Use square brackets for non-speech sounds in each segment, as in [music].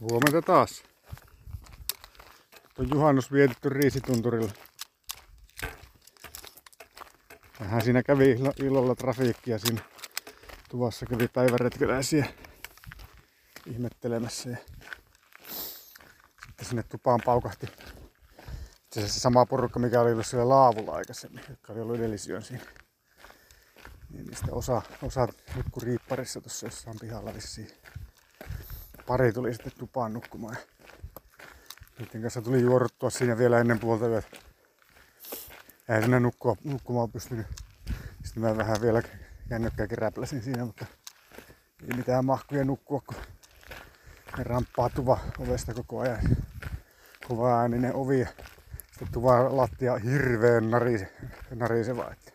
Huomenta taas. On juhannus vietetty Riisitunturilla. Vähän siinä kävi illalla trafiikkia siinä tuvassa kävi päiväretkeläisiä ihmettelemässä. Ja sitten sinne tupaan paukahti itse asiassa sama porukka, mikä oli ollut siellä laavulla aikaisemmin, jotka oli ollut edellisyön siinä. Niin niistä osa, osa riipparissa tuossa jossain pihalla vissiin. Pari tuli sitten tupaan nukkumaan. Niiden kanssa tuli juoruttua siinä vielä ennen puolta yötä. Eihän sinne nukkua, nukkumaan pystynyt. Sitten mä vähän vielä kännykkääkin räpläsin siinä, mutta ei mitään mahkuja nukkua, kun ne ramppaa tuva ovesta koko ajan. Kova ääninen ovi ja sitten tuva lattia hirveen narise, nariseva. Että.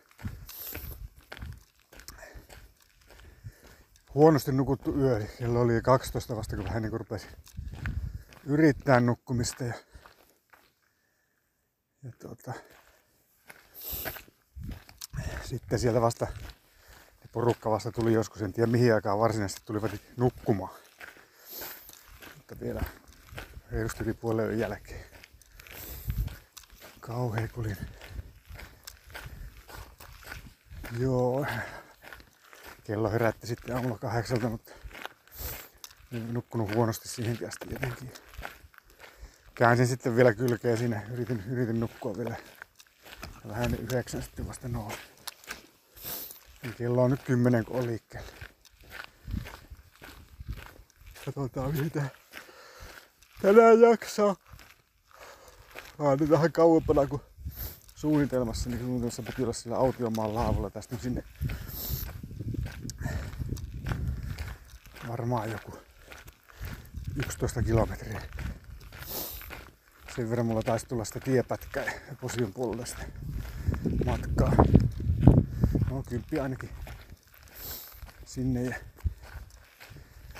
Huonosti nukuttu yö, kello oli 12 vasta kun vähän niin rupesi yrittää nukkumista. Ja, ja tuota, sitten sieltä vasta porukka vasta tuli joskus, en tiedä mihin aikaan varsinaisesti tulivat nukkumaan. Mutta vielä reilusti yli puolen yön jälkeen. Kauhea kulin. Joo. Kello herätti sitten aamulla kahdeksalta, mutta nukkunut huonosti siihen asti jotenkin. Käänsin sitten vielä kylkeä siinä, yritin, yritin nukkua vielä vähän yhdeksän sitten vasta. Niin kello on nyt kymmenen kun on liikkeellä. Katsotaan mitä tänään jaksaa. Mä nyt vähän kauempana kuin suunnitelmassa, niin suunnitelmassa piti olla sillä autiomaan laavulla tästä sinne varmaan joku 11 kilometriä. Sen verran mulla taisi tulla sitä tiepätkää posion puolelta matkaa. No kymppi ainakin sinne ja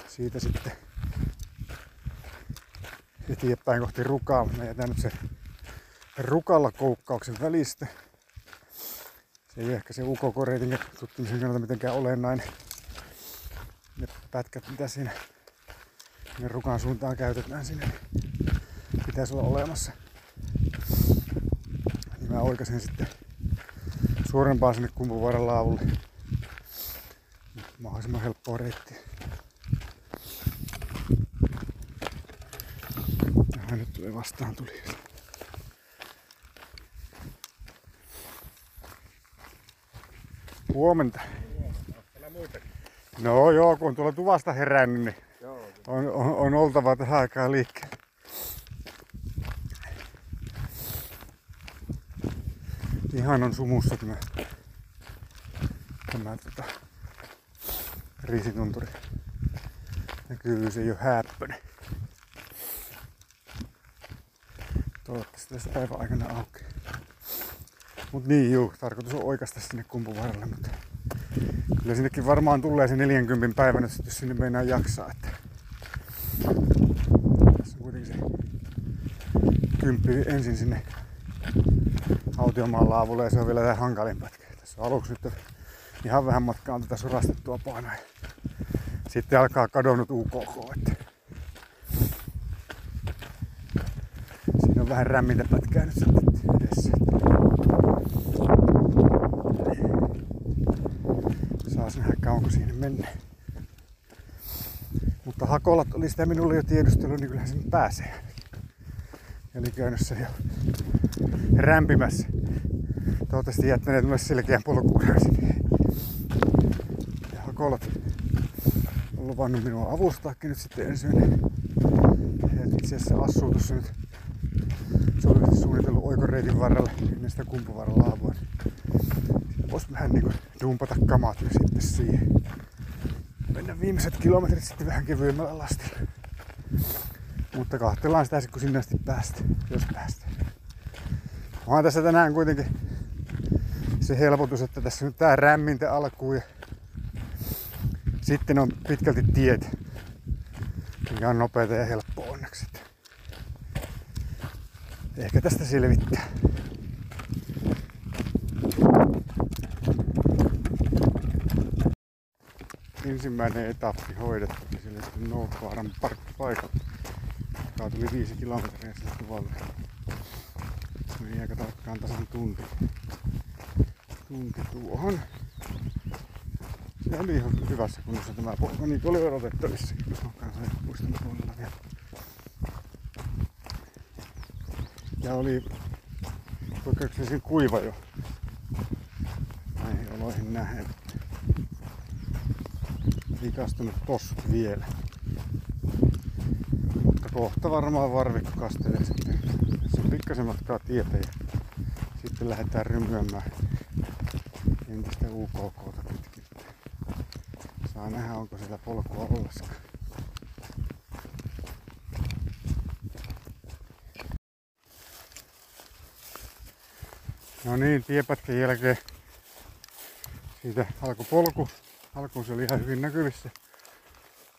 siitä sitten eteenpäin kohti rukaa. Mä jätän nyt sen rukalla koukkauksen välistä. Se ei ehkä se ukokoreitin tutkimisen kannalta mitenkään olennainen. Pätkät mitä siinä ne rukan suuntaan käytetään sinne, pitäisi olla olemassa. Niin mä oikasin sitten suorempaa sinne kumpuvuoren laavulle. Mahdollisimman helppoa reittiä. Ja nyt tulee vastaan tuli. Huomenta. No joo, kun on tuolla tuvasta herännyt, niin on, on, on oltava tähän aikaan liikkeelle. Ihan on sumussa tämä, tämä tota, riisitunturi. Näkyy se jo häppönen. Toivottavasti tässä päivän aikana auki. Mut niin juu, tarkoitus on oikasta sinne kumpuvarrelle, mutta kyllä sinnekin varmaan tulee se 40 päivänä, jos sinne meinaa jaksaa. Että tässä on kuitenkin se kymppi ensin sinne autiomaan laavulle ja se on vielä tämä hankalin pätkä. Tässä on aluksi nyt ihan vähän matkaa on tätä surastettua painoa. Sitten alkaa kadonnut UKK. Että siinä on vähän rämmintä pätkää nyt sitten edessä. Saas nähdä kauanko siinä mennään. Mutta hakolat oli sitä minulle jo tiedustelu, niin kyllähän sen pääsee. Eli käynnössä jo rämpimässä. Toivottavasti jättäneet myös selkeän polkuuden sinne. Ja hakolat on luvannut minua avustaakin nyt sitten ensi yönä. itse asiassa asuu tuossa nyt. Oli suunnitellut oikoreitin varrella ennen sitä kumpuvarren laavua. Voisi vähän niinku dumpata kamat jo sitten siihen. Mennä viimeiset kilometrit sitten vähän kevyemmällä lastilla. Mutta kahtellaan sitä kun sinne asti päästä, jos päästä. Onhan tässä tänään kuitenkin se helpotus, että tässä nyt tää rämmintä alkuu ja sitten on pitkälti tiet, mikä on nopeita ja helppo onneksi. Ehkä tästä selvittää. Ensimmäinen etappi hoidettu. Sille sitten Nootevaaran parkkipaikalle. Tää tuli viisi kilometriä sille tuvalle. Meni aika tarkkaan tasan tunti. Tunti tuohon. Se oli ihan hyvässä kunnossa tämä polku, niin kuin oli odotettavissa. Kanssa muistan puolella vielä. Ja oli poikkeuksellisen kuiva jo näihin oloihin nähen. Ikastunut tossut vielä. Mutta kohta varmaan varvikko kastelee sitten. Tässä on pikkasen matkaa tietä ja sitten lähdetään rymyämään entistä UKKta pitkin. Saa nähdä onko siellä polkua ollenkaan. No niin, tiepätkän jälkeen siitä alkoi polku. Alkuun se oli ihan hyvin näkyvissä.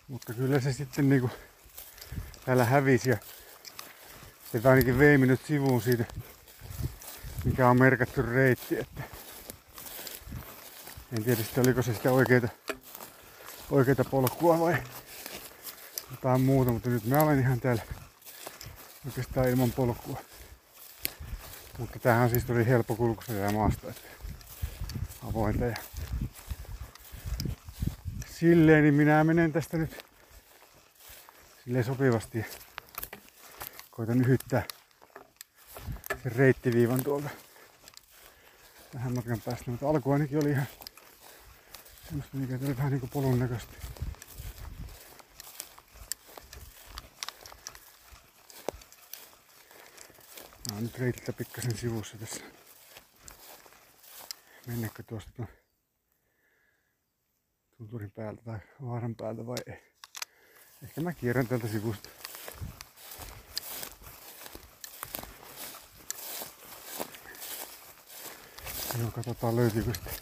Mutta kyllä se sitten niinku täällä hävisi ja se ainakin vei minut sivuun siitä, mikä on merkattu reitti. Että en tiedä sitten oliko se sitä oikeita, oikeita polkua vai jotain muuta, mutta nyt mä olen ihan täällä oikeastaan ilman polkua. Mutta tämähän siis tuli helppo kulkusta ja maasta, että avointa ja silleen, niin minä menen tästä nyt silleen sopivasti koitan yhyttää sen reittiviivan tuolta vähän matkan päästä, mutta alku ainakin oli ihan semmoista, mikä tuli vähän niinku polun näköistä. Mä oon nyt reitiltä pikkasen sivussa tässä. Mennäkö tuosta tuon tunturin päältä tai vaaran päältä vai ei. Ehkä mä kierrän tältä sivusta. Joo, katsotaan löytyykö sitten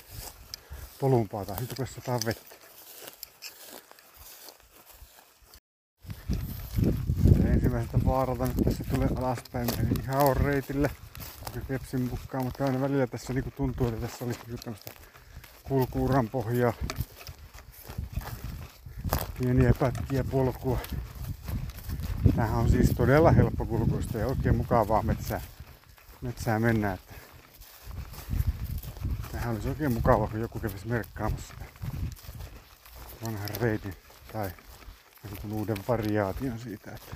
polumpaa tai rupesi sataa vettä. Ensimmäiseltä vaaralta nyt tässä tulee alaspäin, eli ihan on reitille. Kepsin mukaan, mutta aina välillä tässä niinku tuntuu, että tässä olisi tämmöistä kulkuuran pohjaa pieniä pätkiä polkua. Tämähän on siis todella helppo kulkuista ja oikein mukavaa metsää, metsää mennä. Että tämähän olisi oikein mukava, kun joku kävisi merkkaamassa vanhan reitin tai jonkun uuden variaation siitä. Että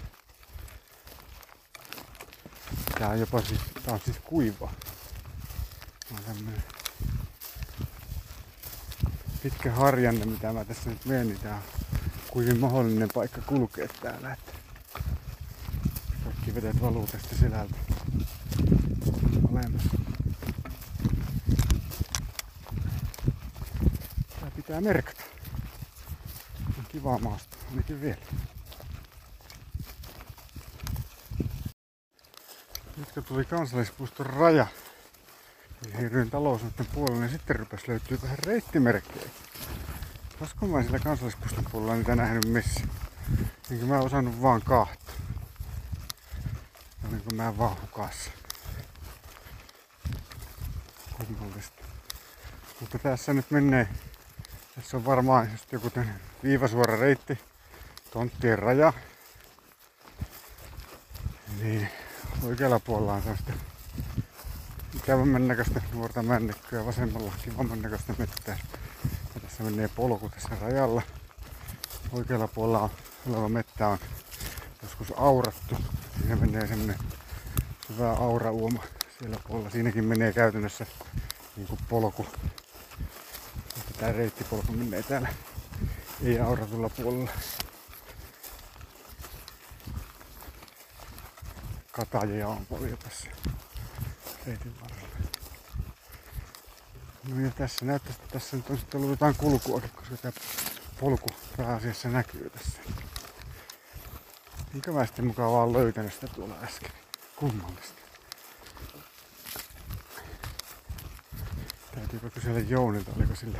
tää on jopa siis, tää on siis kuiva. Tää on pitkä harjanne, mitä mä tässä nyt menen, niin tää on kuinka mahdollinen paikka kulkea täällä. Että kaikki vedet valuu tästä selältä alemmas. Tää pitää merkata. On kivaa maasta, ainakin vielä. Nyt kun tuli kansallispuiston raja, eli hirveän talousnoiden puolella, niin sitten rupesi löytyy vähän reittimerkkejä. Olisiko mä sillä kansallispuiston puolella niitä nähnyt missä? Niin mä osannut vaan kahta. Kuin mä vaan hukassa. Kummallista. Mutta tässä nyt menee. Tässä on varmaan just joku viivasuora reitti. Tonttien raja. Niin oikealla puolella on sellaista ikävämmän näköistä nuorta männekköä, vasemmalla kivamman näköistä mettää. Menee polku tässä rajalla. Oikealla puolella oleva mettä on joskus aurattu. Siinä menee semmonen hyvä aurauoma siellä puolella. Siinäkin menee käytännössä niin kuin polku. Mutta tää reittipolku menee täällä ei auratulla puolella. Katajeja on paljon tässä reitin varrella. No ja tässä näyttäisi, että tässä nyt on sitten ollut jotain kulkuakin, koska tämä polku pääasiassa näkyy tässä. Minkä mä sitten mukaan vaan löytänyt sitä tuolla äsken. Kummallista. Täytyykö kysellä Jounilta, oliko sillä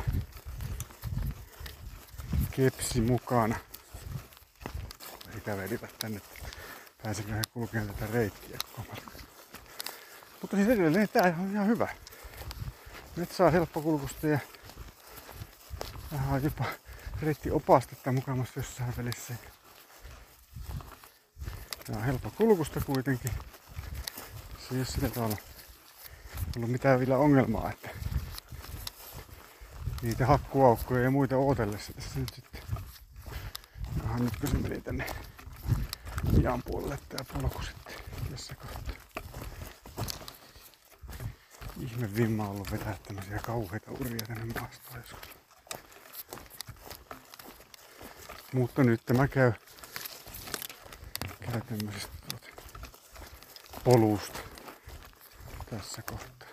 kepsi mukana. He kävelivät tänne. Pääsikö he kulkemaan tätä reittiä koko. Mutta siis edelleen tää on ihan hyvä metsää helppokulkusta ja vähän jopa reitti opastetta mukamassa jossain välissä. Tää on helppo kulkusta kuitenkin. Se ei ole sillä tavalla ollut mitään vielä ongelmaa, että niitä hakkuaukkoja ja muita ootellessa tässä nyt sitten. Aha, nyt kun se meni tänne pian puolelle tää polku sitten tässä kohtaa. Ihme vimma ollut vetää tämmösiä kauheita uria tänne maastoon. Mutta nyt tämä käy, käy tämmöisestä tuota, polusta tässä kohtaa.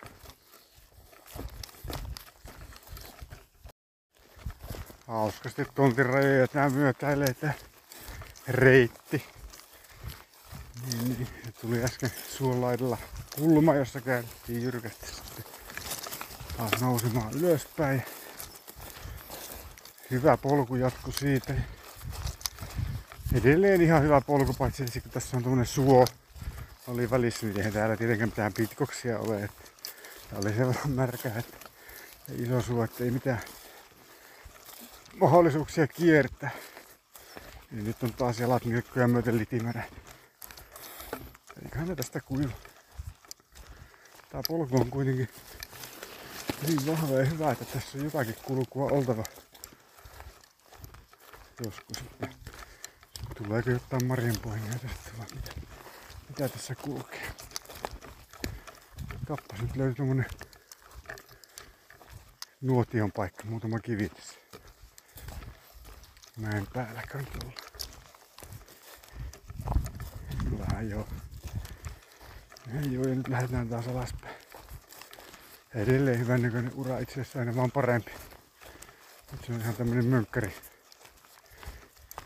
Hauskasti tontin rajoja tää myötäilee tää reitti. Niin, niin. Tuli äsken suolaidella kulma, jossa käytiin jyrkästi taas nousemaan ylöspäin. Hyvä polku jatku siitä. Edelleen ihan hyvä polku, paitsi kun tässä on tuommoinen suo oli välissä, niin eihän täällä tietenkään mitään pitkoksia ole. Että tää oli sen verran märkä, että iso suo, että ei mitään mahdollisuuksia kiertää. Niin nyt on taas jalat nyrkkyä myöten litimärä. Eiköhän ne tästä kuiva. Tää polku on kuitenkin niin vahva ja hyvä, että tässä on jotakin kulkua oltava. Joskus. Tuleeko jotain marjanpoimia tästä vai mitä? Mitä tässä kulkee? Kappas nyt löytyy tommonen nuotion paikka, muutama kivi tässä. Mäen päällä kan tulla. Vähän joo. Ei joo, ja nyt lähdetään taas alaspäin. Edelleen hyvän näköinen ura itse asiassa aina vaan parempi. Nyt se on ihan tämmönen mönkkäri.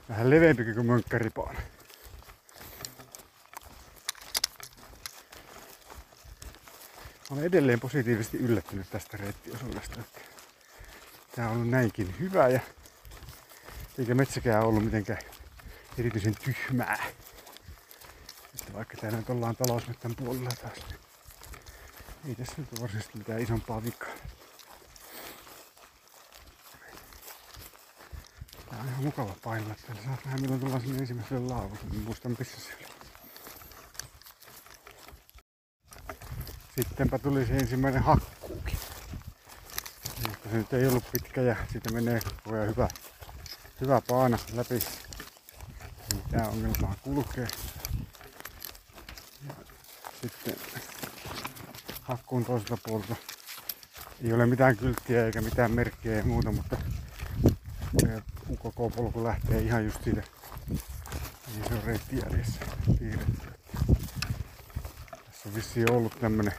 Vähän leveämpi kuin mönkkäripaana. Olen edelleen positiivisesti yllättynyt tästä reittiosuudesta. Tää on ollut näinkin hyvä ja eikä metsäkään ollut mitenkään erityisen tyhmää. Että vaikka täällä nyt ollaan talousmettän puolella taas, niin ei tässä nyt varsinaisesti mitään isompaa vikaa. Tää on ihan mukava painella. Täällä saa vähän milloin tullaan sinne ensimmäiselle laavulle. En muista missä se oli. Sittenpä tuli se ensimmäinen hakkuukin. Mutta se nyt ei ollut pitkä ja siitä menee koko ajan hyvä, hyvä paana läpi. Ei ongelmaa kulkee. Ja sitten hakkuun toiselta puolelta ei ole mitään kylttiä eikä mitään merkkiä ja muuta, mutta se koko polku lähtee ihan just siitä, niin se on reitti jäljessä piirretty. Tässä on vissiin ollut tämmönen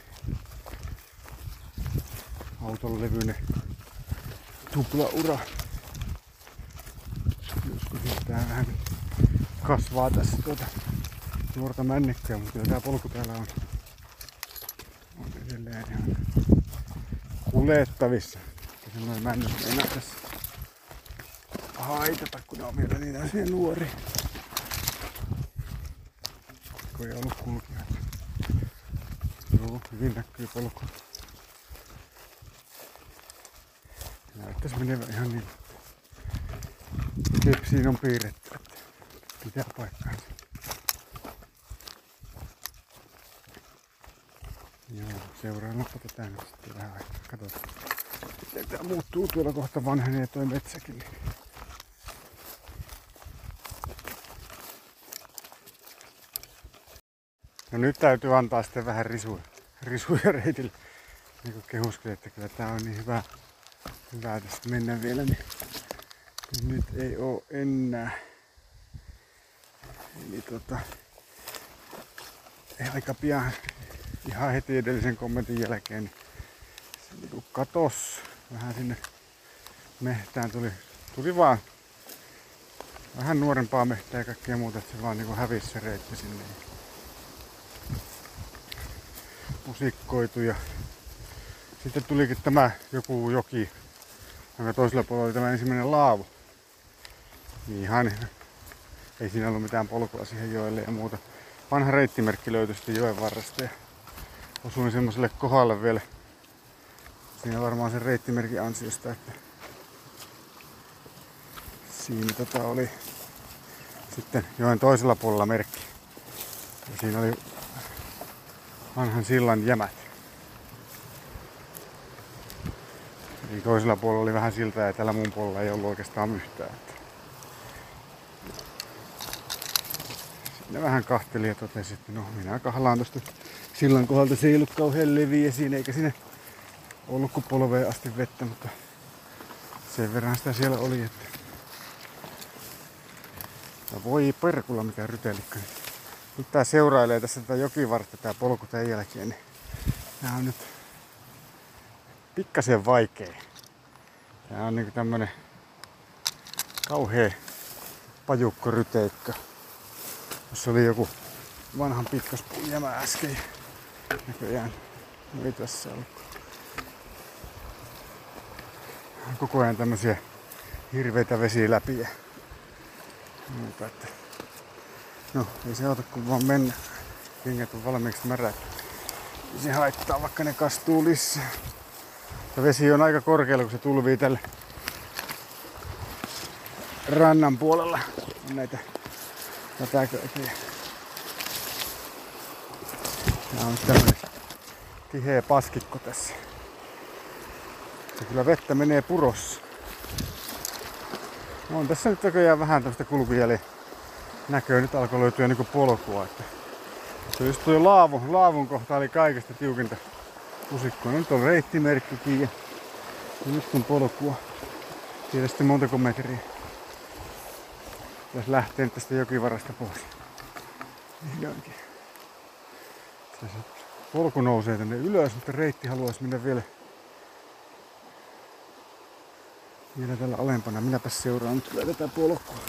auton levyinen tuplaura. Joskus tää vähän kasvaa tässä tuota nuorta männikköä, mutta kyllä tää polku täällä on edelleen ihan kuljettavissa. Männät ei enää tässä haitata, kun ne on vielä niin täysiä nuori. Kun ei ollut kulkijoita. Joo, hyvin näkyy polku. Näyttäisi menevän ihan niin. Kepsiin on piirretty, että pitää paikkaansa. Tätä nyt sitten vähän aikaa. Katsotaan. Miten tää muuttuu tuolla kohta vanhenee toi metsäkin. No nyt täytyy antaa sitten vähän risuja, risuja reitille. Niin kuin kehuskin, että kyllä tää on niin hyvä, hyvä tästä mennä vielä. Niin nyt ei oo enää. Eli tota, aika pian ihan heti edellisen kommentin jälkeen niin se katos vähän sinne mehtään tuli, tuli vaan vähän nuorempaa mehtää ja kaikkea muuta, että se vaan niinku hävisi se reitti sinne. Pusikkoitu ja sitten tulikin tämä joku joki, jonka toisella puolella oli tämä ensimmäinen laavu. Niin ihan ei siinä ollut mitään polkua siihen joelle ja muuta. Vanha reittimerkki löytyi sitten joen varresta ja osuin semmoiselle kohdalle vielä. Siinä varmaan sen reittimerkin ansiosta, että Siinä tota oli sitten joen toisella puolella merkki. Ja siinä oli vanhan sillan jämät. Eli toisella puolella oli vähän siltä ja tällä mun puolella ei ollut oikeastaan yhtään. Sinne vähän kahteli ja totesi, että no minä kahlaan tosta sillan kohdalta. Se ei ollut kauhean leviä siinä eikä sinne ollut kuin polveen asti vettä, mutta sen verran sitä siellä oli, että ja voi perkulla mikä rytelikkä. Nyt tää seurailee tässä tätä jokivartta tää polku tämän jälkeen. Niin tää on nyt pikkasen vaikea. Tää on niinku tämmönen kauhea pajukkoryteikkö. Tässä oli joku vanhan pitkospuun jämä äsken. Näköjään ei tässä ollut. Koko ajan tämmösiä hirveitä vesiläpiä. Muuta, että no ei se auta kun vaan mennä. Kengät on valmiiksi märät. Se haittaa vaikka ne kastuu lisää. Ja vesi on aika korkealla kun se tulvii tälle rannan puolella. On näitä rätäköitä. Tää on tämmönen tiheä paskikko tässä. Ja kyllä vettä menee purossa. On tässä nyt näköjään vähän tämmöistä kulkujäli näköä. Nyt alkoi löytyä niinku polkua. Että se just tuo laavun, laavun kohta oli kaikesta tiukinta pusikkoa. Nyt on reittimerkkikin ja, ja nyt on polkua. Tiedä sitten montako metriä. Pitäisi lähteä tästä jokivarasta pois. Vihdoinkin. Se polku nousee tänne ylös, mutta reitti haluaisi mennä vielä vielä tällä alempana. Minäpä seuraan nyt kyllä tätä polkua.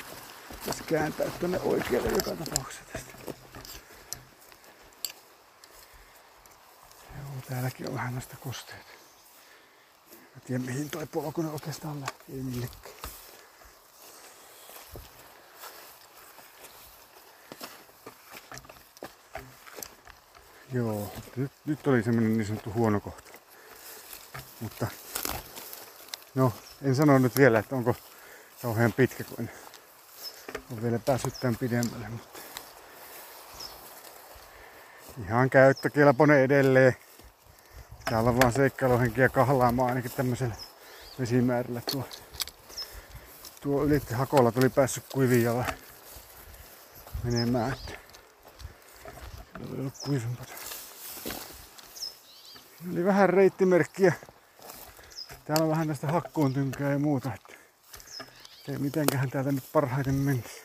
Tässä kääntää tänne oikealle joka tapauksessa tästä. Joo, täälläkin on vähän näistä kosteita. Mä tiedän mihin toi polku oikeastaan lähtee millekään. Joo, nyt, nyt oli semmonen niin sanottu huono kohta. Mutta no, en sano nyt vielä, että onko kauhean pitkä, kun ole vielä päässyt tämän pidemmälle, mutta ihan käyttökelpoinen edelleen. Täällä on vaan seikkailuhenkiä kahlaamaan ainakin tämmöisellä vesimäärällä. Tuo, tuo ylitti hakolla tuli päässyt kuivijalla menemään. Että oli ollut kuivempaa. Oli vähän reittimerkkiä. Täällä on vähän tästä hakkuun tynkää ja muuta. Että ei mitenköhän täältä nyt parhaiten menisi.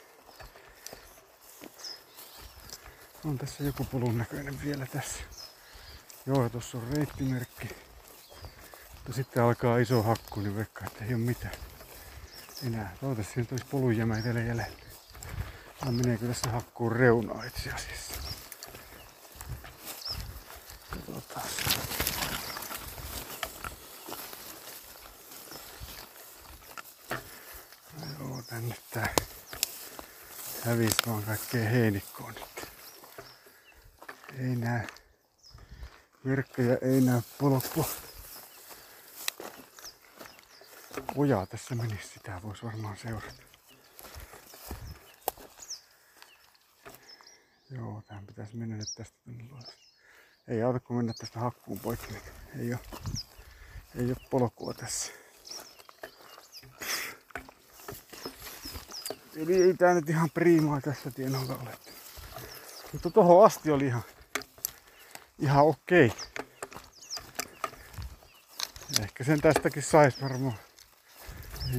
On tässä joku polun näköinen vielä tässä. Joo, tuossa on reittimerkki. Mutta sitten alkaa iso hakku, niin vaikka että ei ole mitään enää. Toivottavasti nyt olisi polun jämä vielä jäljellä. Tämä meneekö tässä hakkuun reunaa itse asiassa. Katsotaan. Joo, tänne tää hävisi vaan kaikkea heinikkoa nyt. Ei näe merkkejä, ei näe polkua. Ojaa tässä menisi, sitä voisi varmaan seurata. Joo, tähän pitäisi mennä nyt tästä Ei auta kun mennä tästä hakkuun poikki. Niin ei oo, ei oo polkua tässä. Eli ei tää nyt ihan priimaa tässä tienoilla ole. Mutta tohon asti oli ihan, ihan okei. Ehkä sen tästäkin sais varmaan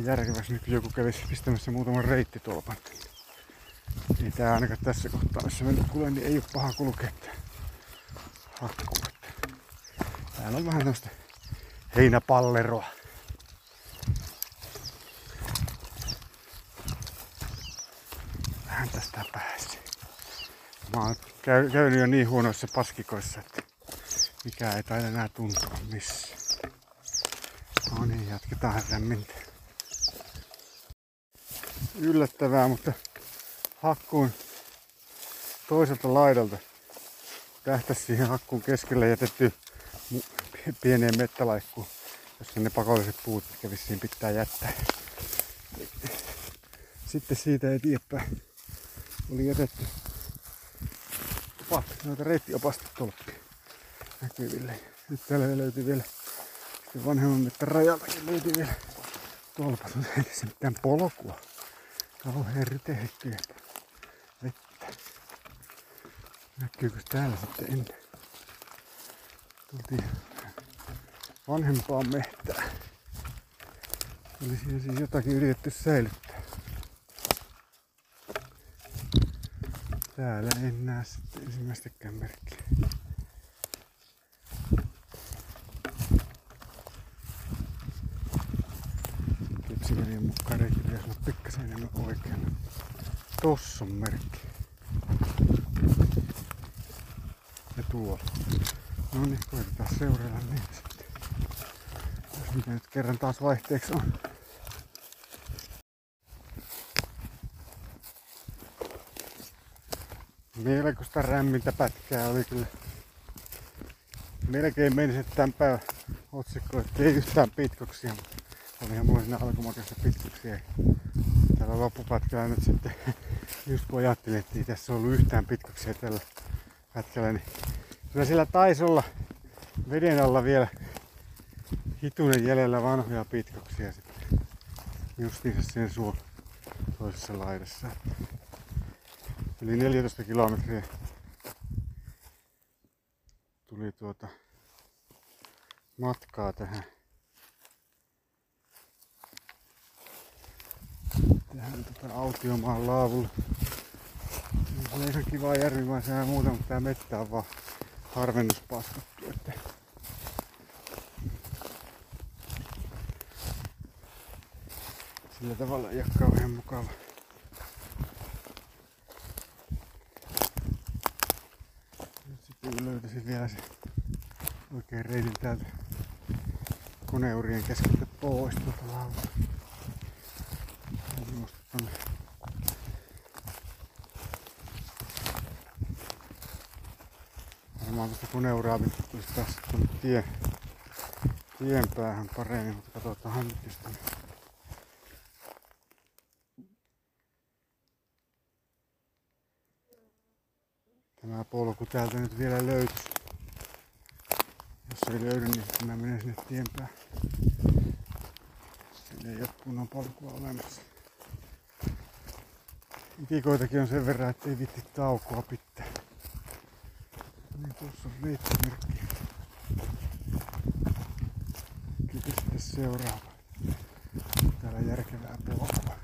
järkevästi nyt joku kävisi pistämässä muutaman reittitolpan. Ei tää ainakaan tässä kohtaa, missä me nyt kuulen, niin ei ole paha kulkea hakkuu. Täällä on vähän tämmöstä heinäpalleroa. Vähän tästä pääsi. Mä oon käy, käynyt jo niin huonoissa paskikoissa, että mikä ei taida enää tuntua missään. No niin, jatketaan lämmintä. Yllättävää, mutta hakkuun toiselta laidalta tähtäisi siihen hakkuun keskelle jätetty [laughs] pieneen mettälaikkuun, jossa ne pakolliset puut, mitkä vissiin pitää jättää. sitten siitä eteenpäin oli jätetty noita reittiopastatolppia näkyville. Nyt täällä löytyy vielä vanhemman mettä rajaltakin löytyy vielä tolpat, mutta ei tässä mitään polkua. Kauhean rytehekkyä vettä. Näkyykö täällä sitten ennen? Tultiin vanhempaa mehtää. Oli siinä siis jotakin yritetty säilyttää. Täällä en näe sitten ensimmäistäkään merkkiä. Kipsiveljen mukaan reitti pitäisi olla pikkasen enemmän oikeana. Tossa on merkki. Ja tuolla. No niin, koitetaan seurailla niitä sitten. Jos mitä nyt kerran taas vaihteeksi on. Melkoista rämmintä pätkää oli kyllä. Melkein meni sitten tämän päivän otsikko, että ei yhtään pitkoksia, mutta olihan mulla siinä alkumakasta pitkoksia. Tällä loppupätkällä nyt sitten, [laughs] just kun ajattelin, että ei tässä ollut yhtään pitkoksia tällä pätkällä, niin kyllä sillä taisi olla veden alla vielä hitunen jäljellä vanhoja pitkoksia sitten. Justiinsa sen suon toisessa laidassa. Yli 14 kilometriä tuli tuota matkaa tähän. Tähän tuota autiomaan laavulle. Se on ihan kiva järvi, vaan sehän muuta, mutta tää mettä on vaan harvennuspaskattu. Että sillä tavalla ei ole kauhean mukava. Nyt sitten kun löytäisin vielä se oikein reitin täältä koneurien keskeltä pois. Juosta tonne varmaan tuosta koneuraa pitkin tulisi taas tuonne tie, tien päähän paremmin, mutta katsotaan nyt jos tänne tämä polku täältä nyt vielä löytyisi. Jos ei löydy, niin sitten mä menen sinne tien päähän. Siinä ei ole kunnon polkua olemassa. Itikoitakin on sen verran, ettei vitti taukoa pitää. Niin tuossa on reittimerkki. Kyllä sitten seuraava. Täällä järkevää polkua.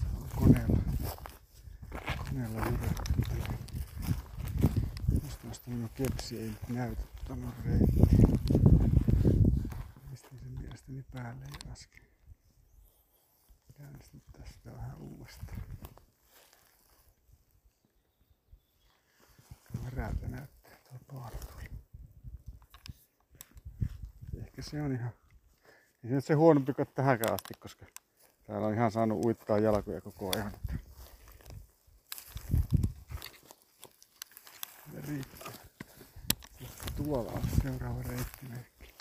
Se on koneella. Koneella jyrätty. Vasta minun kepsi ei nyt näytä tuonne reittiin. Pistin sen mielestäni päälle jo äsken. Käynnistin tästä vähän uudestaan. Värältä näyttää tuo paartuli. Ehkä se on ihan... Ei se nyt se huonompi kuin tähänkään asti, koska täällä on ihan saanut uittaa jalkoja koko ajan. Ja riittää. Tuolla on seuraava reittimerkki.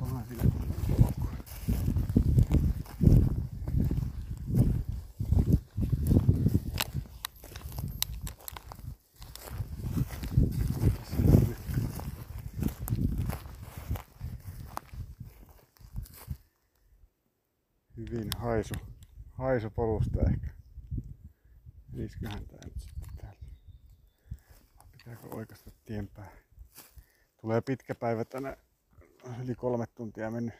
Onkohan nyt hyvin haisu, haisu polusta ehkä. Menisköhän tää nyt sitten täältä? Pitääkö oikasta tien päähän? Tulee pitkä päivä tänään. Yli kolme tuntia mennyt.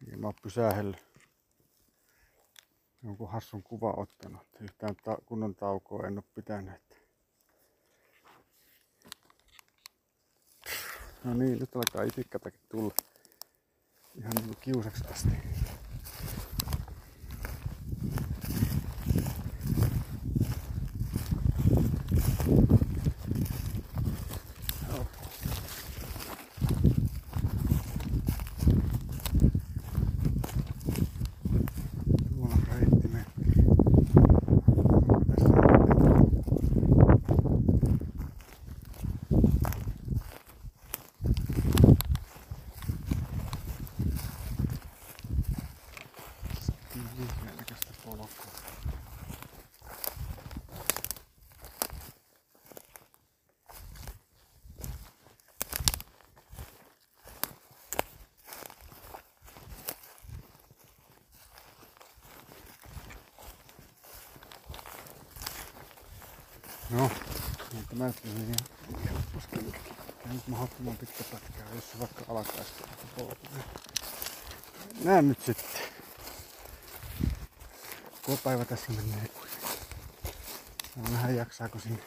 Niin mä oon pysähellyt. Jonkun hassun kuva ottanut. Yhtään ta- kunnon taukoa en oo pitänyt. No niin, nyt alkaa itikkatakin tulla. Ihan niinku kiusaksi asti. Joo. Tuolla on reittimerkki. Onko tässä mitään? No, mutta mä ajattelin ihan helposti. Tää nyt mahdottoman pitkä pätkä, jos se vaikka alkaisi polku. Näen nyt sitten. Koko päivä tässä menee kuitenkin. Mä vähän jaksaako sinne,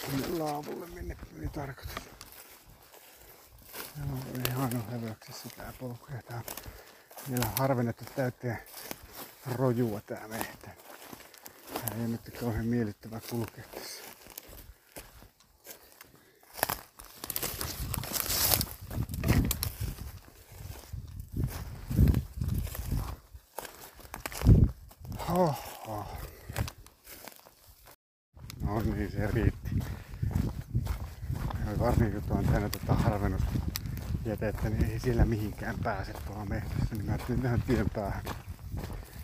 sinne laavulle minne oli tarkoitus. Joo, ihan on hövöksissä tää polku ja tää on vielä harvennettu täyteen rojua tää mehtä. Tää ei nyt kauhean miellyttävää kulkea tässä. Oho. No niin, se riitti. Varsinkin kun tuon täynnä tota harvennusjätettä, niin ei sillä mihinkään pääse tuolla metsässä. Niin mä tien päähän.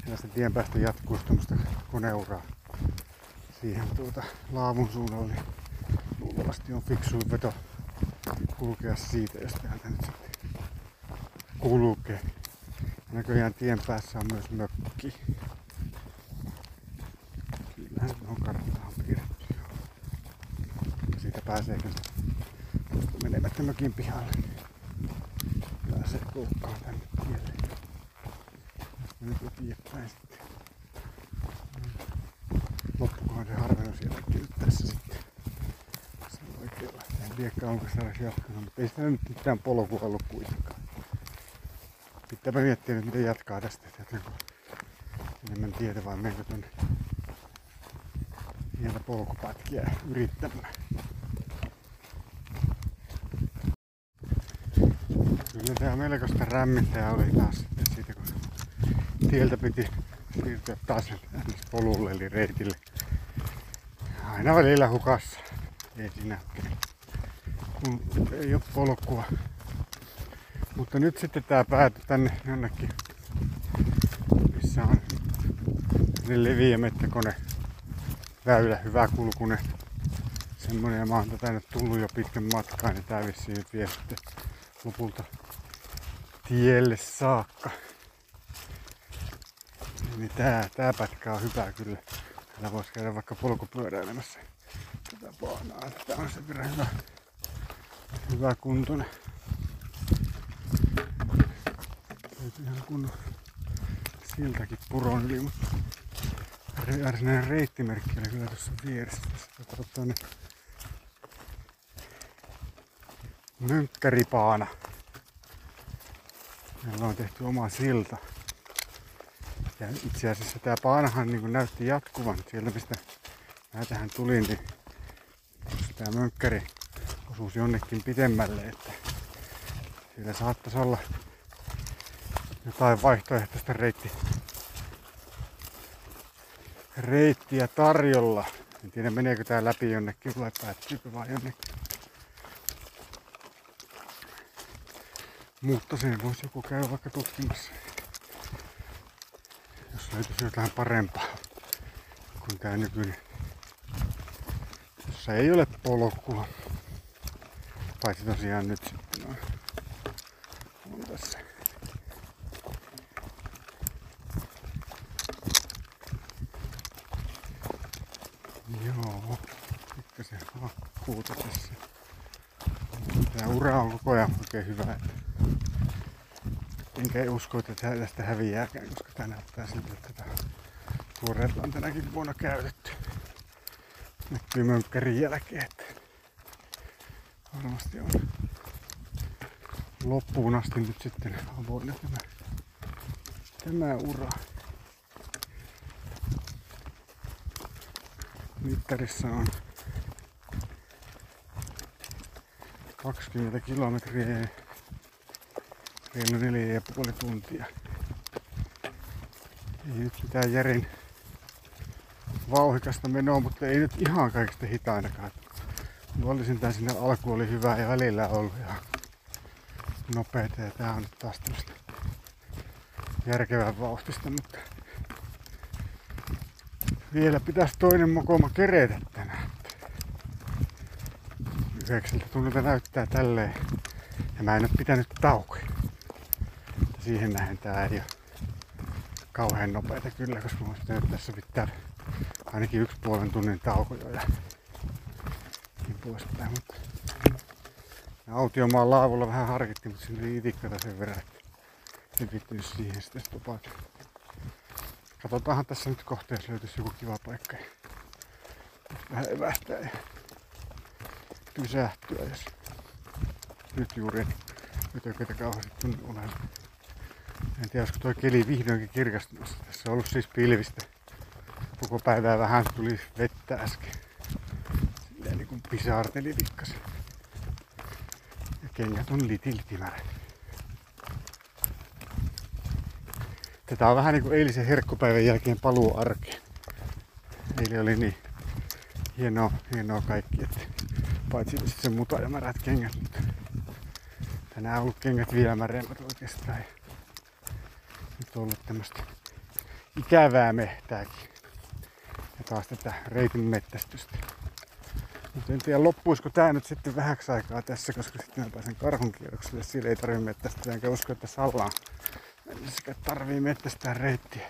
Ja sitten tien päästä jatkuu tämmöistä koneuraa siihen tuota laavun suunnalle. Niin luultavasti on fiksu veto kulkea siitä, jos täältä nyt sitten kulkee. Näköjään tien päässä on myös mökki. Kyllähän on karttaan piirretty. Siitä pääsee tuosta menemättä mökin pihalle. Pääsee kulkkaan tänne tielle. Nyt eteenpäin sitten. Loppukohan se harvennus jälkeen nyt tässä sitten. Se on oikealla. En tiedä onko se jatkanut, mutta ei sitä nyt mitään polkua ollut kuitenkaan. Pitääpä miettiä nyt miten jatkaa tästä. Jatkanko enemmän tietä vai menkö tonne pientä polkupätkiä yrittämään. Kyllä tää melkoista rämmintäjä oli taas sitten tieltä piti siirtyä taas polulle eli reitille. Aina välillä hukassa. Ei siinä kun ei ole polkua. Mutta nyt sitten tää päätyi tänne jonnekin, missä on leviä mettäkone väylä, hyvä kulkunen. Semmonen ja mä oon tänne tullut jo pitkän matkaa, niin tää vissiin nyt vie sitten lopulta tielle saakka. Niin tää, tää pätkä on hyvä kyllä. Täällä voisi käydä vaikka polkupyöräilemässä tätä paanaa. Tää on sen verran hyvä, hyvä kuntoinen. Löytyy ihan kunnon siltäkin puron yli, mutta varsinainen reittimerkki oli kyllä tuossa vieressä. Tässä kato tuonne Mönkkäripaana. Meillä on tehty oma silta. Ja itse asiassa tämä paanahan niin näytti jatkuvan sieltä mistä mä tähän tulin, niin tämä mönkkäri osuus jonnekin pitemmälle, että siellä saattaisi olla jotain vaihtoehtoista reitti, reittiä tarjolla. En tiedä meneekö tää läpi jonnekin vai päättyykö vaan jonnekin. Mutta sen voisi joku käydä vaikka tutkimassa. Löytyisi jotain parempaa kuin tää nykyinen. Jossa ei ole polkua. Paitsi tosiaan nyt sitten on, on tässä Joo, pikkasen hakkuuta tässä. Tää ura on koko ajan oikein hyvä. Että enkä usko, että tästä häviääkään, koska tää näyttää siltä, että tätä tuoreet on tänäkin vuonna käytetty. Näkyy mönkkärin jälkeen, että varmasti on loppuun asti nyt sitten avoinna tämä, tämä ura. Mittarissa on 20 kilometriä reilu neljä ja puoli tuntia. Ei nyt mitään järin vauhikasta menoa, mutta ei nyt ihan kaikista hitainakaan. Luollisin sinne alku oli hyvä ja välillä ollut ihan nopeeta ja tää on nyt taas tämmöistä järkevää vauhtista, mutta vielä pitäisi toinen mokoma keretä tänään. Yhdeksältä tunnilta näyttää tälleen. Ja mä en ole pitänyt taukoja. Siihen nähden tää ei ole kauhean nopeeta kyllä, koska mä pitänyt tässä pitää ainakin yksi puolen tunnin tauko jo ja niin poispäin. Mutta autiomaan laavulla vähän harkittiin, mutta siinä oli itikkata sen verran, että en viittynyt siihen sitten stopata. Katsotaanhan tässä nyt kohteessa löytyisi joku kiva paikka. Vähän evähtää ja pysähtyä, jos nyt juuri ötököitä kauheasti tunne olevan. En tiedä, olisiko tuo keli vihdoinkin kirkastumassa. Tässä on ollut siis pilvistä. Koko päivää vähän tuli vettä äsken. Silleen niin kuin pisarteli pikkasen. Ja kengät on litiltimärät. Tätä on vähän niin kuin eilisen herkkupäivän jälkeen paluu arkeen. Eilen oli niin hienoa, hienoa kaikki, että paitsi se muta ja märät kengät, mutta tänään on ollut kengät vielä märemmät oikeastaan. Nyt on ollut tämmöistä ikävää mehtääkin. Ja taas tätä reitin mettästystä. Mutta en tiedä loppuisiko tää nyt sitten vähäksi aikaa tässä, koska sitten mä pääsen karhun kierrokselle. Sillä ei tarvitse mettästä, enkä usko, että Sallaan mennessä tarvii mettästää reittiä.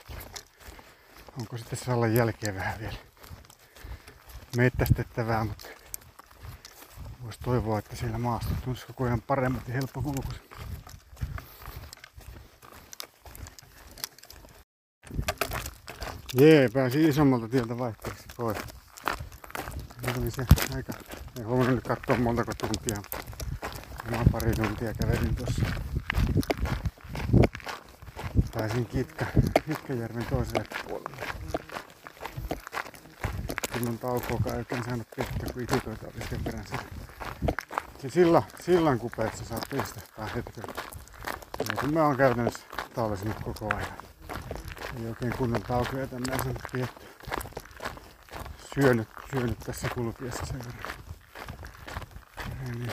Onko sitten Sallan jälkeen vähän vielä mettästettävää, mutta voisi toivoa, että siellä maasta tulisi koko ajan paremmat ja helppokulkuiset. Jee, pääsi isommalta tieltä vaihteeksi pois. Se oli se aika... Ei huomannut nyt katsoa montako tuntia. Mä pari tuntia kävelin tuossa. Pääsin Kitka, Kitkajärven toiselle puolelle. Sitten mun taukoa oikein saanut pitää, kun itikoita oli sen se. Se sillan, kupeessa saa pistää. Ja kun mä oon käytännössä talvisin koko ajan. Ei oikein kunnon taukoja tänne on pietty. Syönyt, syönyt tässä kulkiessa sen verran. Ja niin.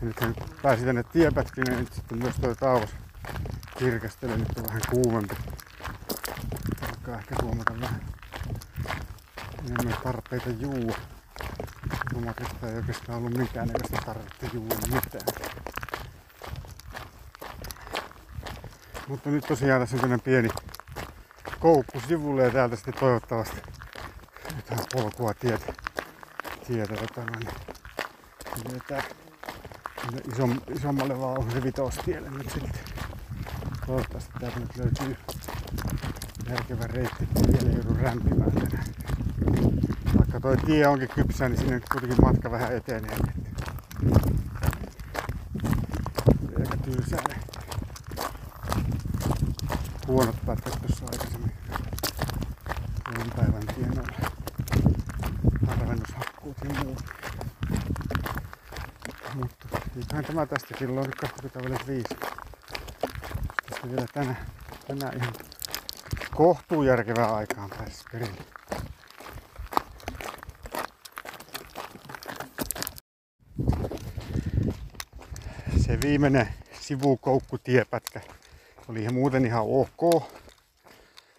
Ja nyt kun pääsi tänne tiepätkille, niin nyt sitten myös toi taivas kirkastelee. Nyt on vähän kuumempi. Alkaa ehkä huomata vähän enemmän tarpeita juua. Tomatista ei oikeastaan ollut mitään näköistä tarvetta juua mitään. Mutta nyt tosiaan tässä on pieni koukku sivulle ja täältä sitten toivottavasti jotain polkua tietä, tietä tota noin, vetää isom, isommalle vaan se vitostielle nyt sitten. Toivottavasti täältä nyt löytyy järkevä reitti, että vielä joudu rämpimään tänään. Vaikka toi tie onkin kypsä, niin sinne kuitenkin matka vähän etenee. Aika tylsää ne huonot pätkät tuossa aikaisemmin. Yhden päivän tienoilla. Harvennushakkuut ja muu. Mutta eiköhän tämä tästä kello on 25. Tästä vielä tänään, tänään ihan kohtuu järkevää aikaan pääsisi perille. Se viimeinen sivukoukkutiepätkä oli ihan muuten ihan ok.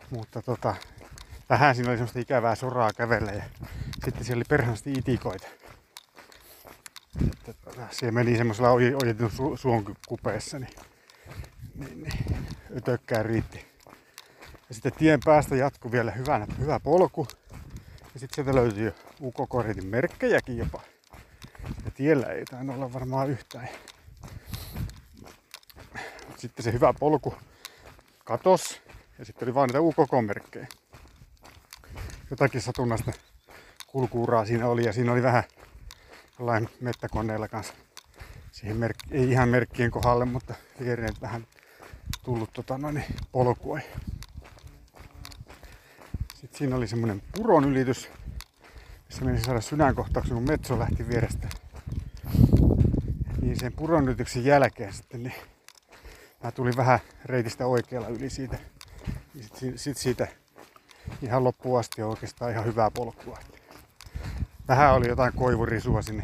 Mutta tota, vähän siinä oli semmoista ikävää soraa kävellä ja sitten siellä oli perhanasti itikoita. Siellä meni semmoisella ojetun su- suon kupeessa, niin, niin, niin ötökkää riitti. Ja sitten tien päästä jatkui vielä hyvänä, hyvä polku. Ja sitten sieltä löytyi jo ukokoritin merkkejäkin jopa. Ja tiellä ei tainnut olla varmaan yhtään. Sitten se hyvä polku katos ja sitten oli vain niitä UKK-merkkejä. Jotakin satunnaista kulkuuraa siinä oli ja siinä oli vähän jollain mettäkoneella kanssa siihen merk- ei ihan merkkien kohdalle, mutta viereen vähän tullut tota, noin, polkua. Sitten siinä oli semmonen puron ylitys, missä meni saada sydänkohtauksen, kun metso lähti vierestä. Niin sen puron ylityksen jälkeen sitten niin mä tulin vähän reitistä oikealla yli siitä. Sitten sit siitä ihan loppuun asti oikeastaan ihan hyvää polkua. Vähän oli jotain koivurisua sinne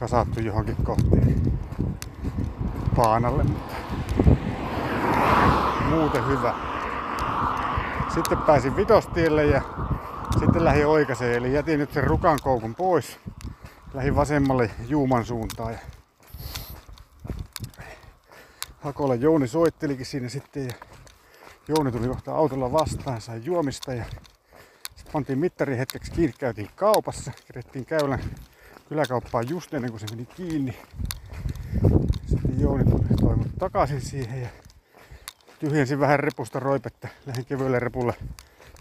kasattu johonkin kohtiin paanalle, mutta muuten hyvä. Sitten pääsin vitostielle ja sitten lähdin oikaiseen, eli jätin nyt sen rukan koukun pois. Lähdin vasemmalle Juuman suuntaan ja Hakola Jouni soittelikin siinä sitten ja Jouni tuli kohta autolla vastaan, sai juomista ja pantiin mittari hetkeksi kiinni, käytiin kaupassa, kerettiin käylän kyläkauppaan just ennen kuin se meni kiinni. Sitten Jouni toi mut takaisin siihen ja tyhjensin vähän repusta roipetta. Lähdin kevyelle repulle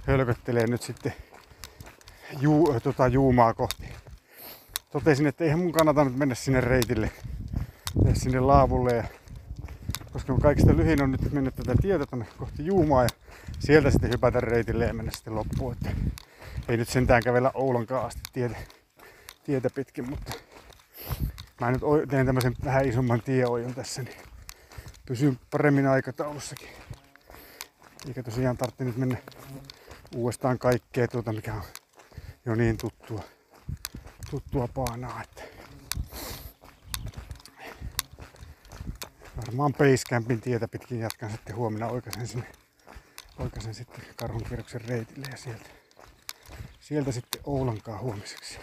hölköttelee nyt sitten juu, tota, juumaa kohti. Totesin, että eihän mun kannata nyt mennä sinne reitille, sinne laavulle. Ja, koska kaikista lyhin on nyt mennä tätä tietä tonne kohti Juumaa ja sieltä sitten hypätä reitille ja mennä sitten loppuun. Että ei nyt sentään kävellä Oulankaan asti tietä, tietä pitkin, mutta mä nyt teen tämmöisen vähän isomman tieojon tässä, niin pysyn paremmin aikataulussakin. Eikä tosiaan tarvitse nyt mennä uudestaan kaikkea tuota, mikä on jo niin tuttua, tuttua paanaa. Että varmaan Basecampin tietä pitkin jatkan sitten huomenna oikaisen sinne oikaisen sitten karhunkierroksen reitille ja sieltä, sieltä sitten Oulankaan huomiseksi.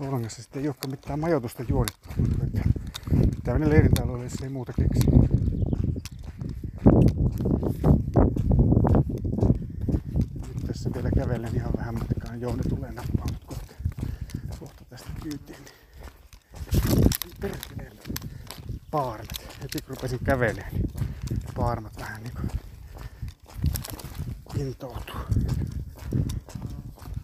Oulangassa sitten ei olekaan mitään majoitusta juonittu. Pitää mennä leirintäalueelle, jos ei muuta keksi. Nyt tässä vielä kävelen ihan vähän matkaa. Jouni tulee nappaamaan kohta, kohta tästä kyytiin. Paarnat. Heti kun rupesin kävelemään, niin paarnat vähän niinku intoutuu.